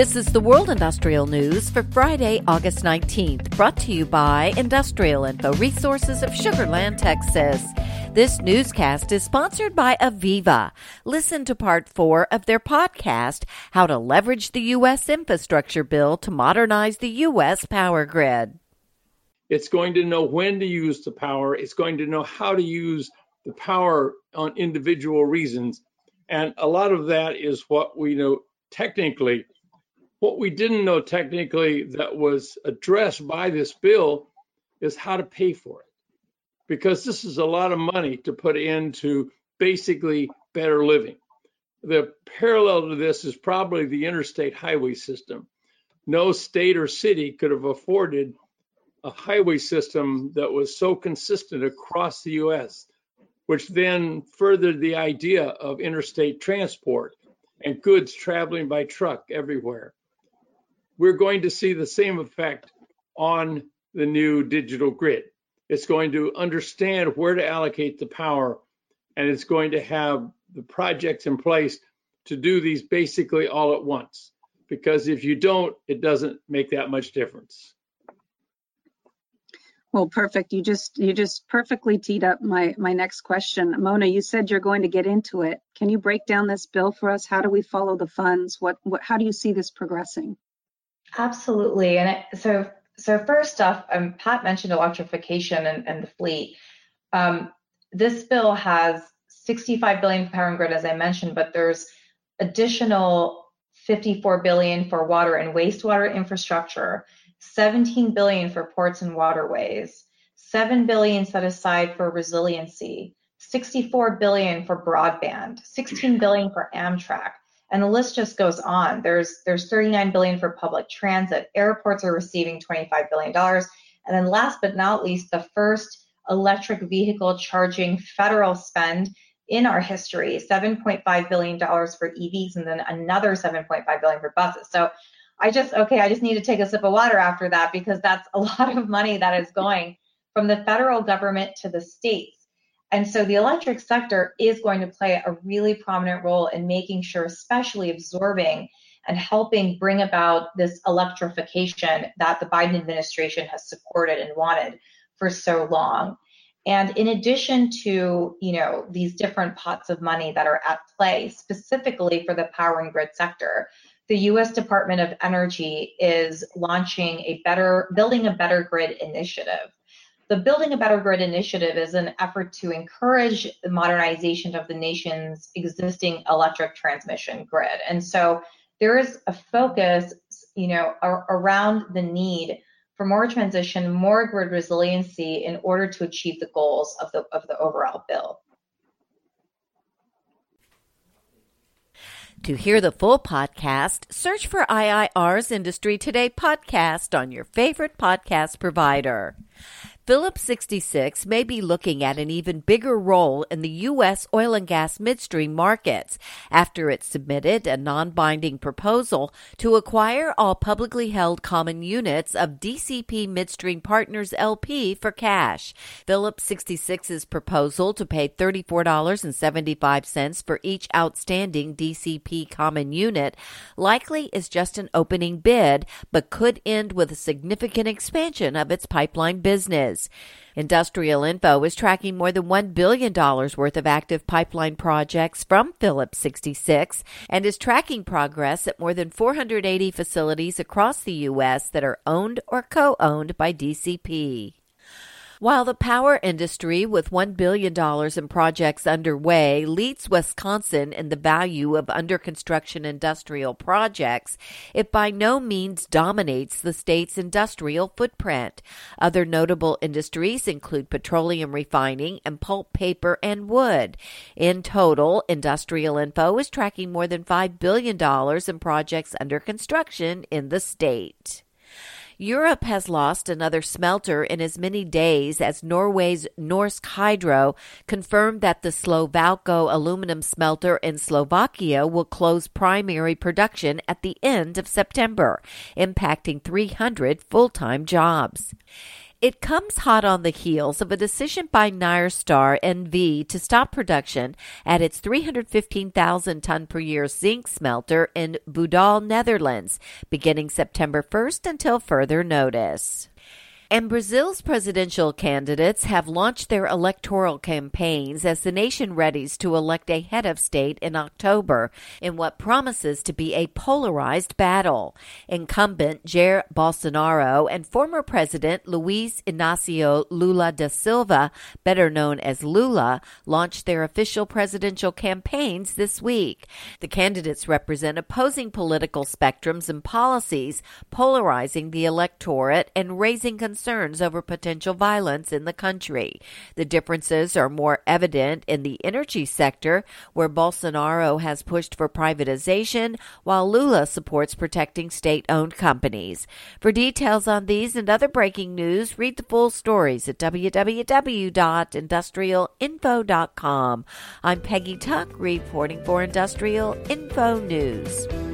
This is the World Industrial News for Friday, August 19th, brought to you by Industrial Info Resources of Sugar Land, Texas. This newscast is sponsored by AVEVA. Listen to part four of their podcast, How to Leverage the U.S. Infrastructure Bill to Modernize the U.S. Power Grid. It's going to know when to use the power. It's going to know how to use the power on individual reasons. And a lot of that is what we know technically. What we didn't know technically that was addressed by this bill is how to pay for it because this is a lot of money to put into basically better living. The parallel to this is probably the interstate highway system. No state or city could have afforded a highway system that was so consistent across the US, which then furthered the idea of interstate transport and goods traveling by truck everywhere. We're going to see the same effect on the new digital grid. It's going to understand where to allocate the power, and it's going to have the projects in place to do these basically all at once. Because if you don't, it doesn't make that much difference. Well, perfect. You just you just perfectly teed up my my next question. Mona, you said you're going to get into it. Can you break down this bill for us? How do we follow the funds? What what how do you see this progressing? Absolutely. And it, so so first off, um, Pat mentioned electrification and, and the fleet. Um, this bill has 65 billion for power and grid, as I mentioned, but there's additional 54 billion for water and wastewater infrastructure, 17 billion for ports and waterways, 7 billion set aside for resiliency, 64 billion for broadband, 16 billion for Amtrak, and the list just goes on. There's there's 39 billion for public transit. Airports are receiving 25 billion dollars, and then last but not least, the first electric vehicle charging federal spend in our history, 7.5 billion dollars for EVs, and then another 7.5 billion for buses. So I just okay, I just need to take a sip of water after that because that's a lot of money that is going from the federal government to the states. And so the electric sector is going to play a really prominent role in making sure, especially absorbing and helping bring about this electrification that the Biden administration has supported and wanted for so long. And in addition to, you know, these different pots of money that are at play specifically for the power and grid sector, the US Department of Energy is launching a better building a better grid initiative the Building a Better Grid initiative is an effort to encourage the modernization of the nation's existing electric transmission grid. And so there is a focus, you know, ar- around the need for more transition, more grid resiliency in order to achieve the goals of the of the overall bill. To hear the full podcast, search for IIR's Industry Today podcast on your favorite podcast provider. Phillips 66 may be looking at an even bigger role in the U.S. oil and gas midstream markets after it submitted a non binding proposal to acquire all publicly held common units of DCP Midstream Partners LP for cash. Phillips 66's proposal to pay $34.75 for each outstanding DCP common unit likely is just an opening bid, but could end with a significant expansion of its pipeline Industrial Info is tracking more than $1 billion worth of active pipeline projects from Phillips 66 and is tracking progress at more than 480 facilities across the U.S. that are owned or co owned by DCP. While the power industry, with $1 billion in projects underway, leads Wisconsin in the value of under construction industrial projects, it by no means dominates the state's industrial footprint. Other notable industries include petroleum refining and pulp, paper, and wood. In total, Industrial Info is tracking more than $5 billion in projects under construction in the state. Europe has lost another smelter in as many days as Norway's Norsk Hydro confirmed that the Slovalco aluminum smelter in Slovakia will close primary production at the end of September, impacting 300 full time jobs. It comes hot on the heels of a decision by Nyrstar NV to stop production at its 315,000 ton per year zinc smelter in Budel, Netherlands, beginning September 1st until further notice. And Brazil's presidential candidates have launched their electoral campaigns as the nation readies to elect a head of state in October in what promises to be a polarized battle. Incumbent Jair Bolsonaro and former President Luiz Inácio Lula da Silva, better known as Lula, launched their official presidential campaigns this week. The candidates represent opposing political spectrums and policies, polarizing the electorate and raising concerns concerns over potential violence in the country. The differences are more evident in the energy sector, where Bolsonaro has pushed for privatization, while Lula supports protecting state owned companies. For details on these and other breaking news, read the full stories at www.industrialinfo.com. I'm Peggy Tuck, reporting for Industrial Info News.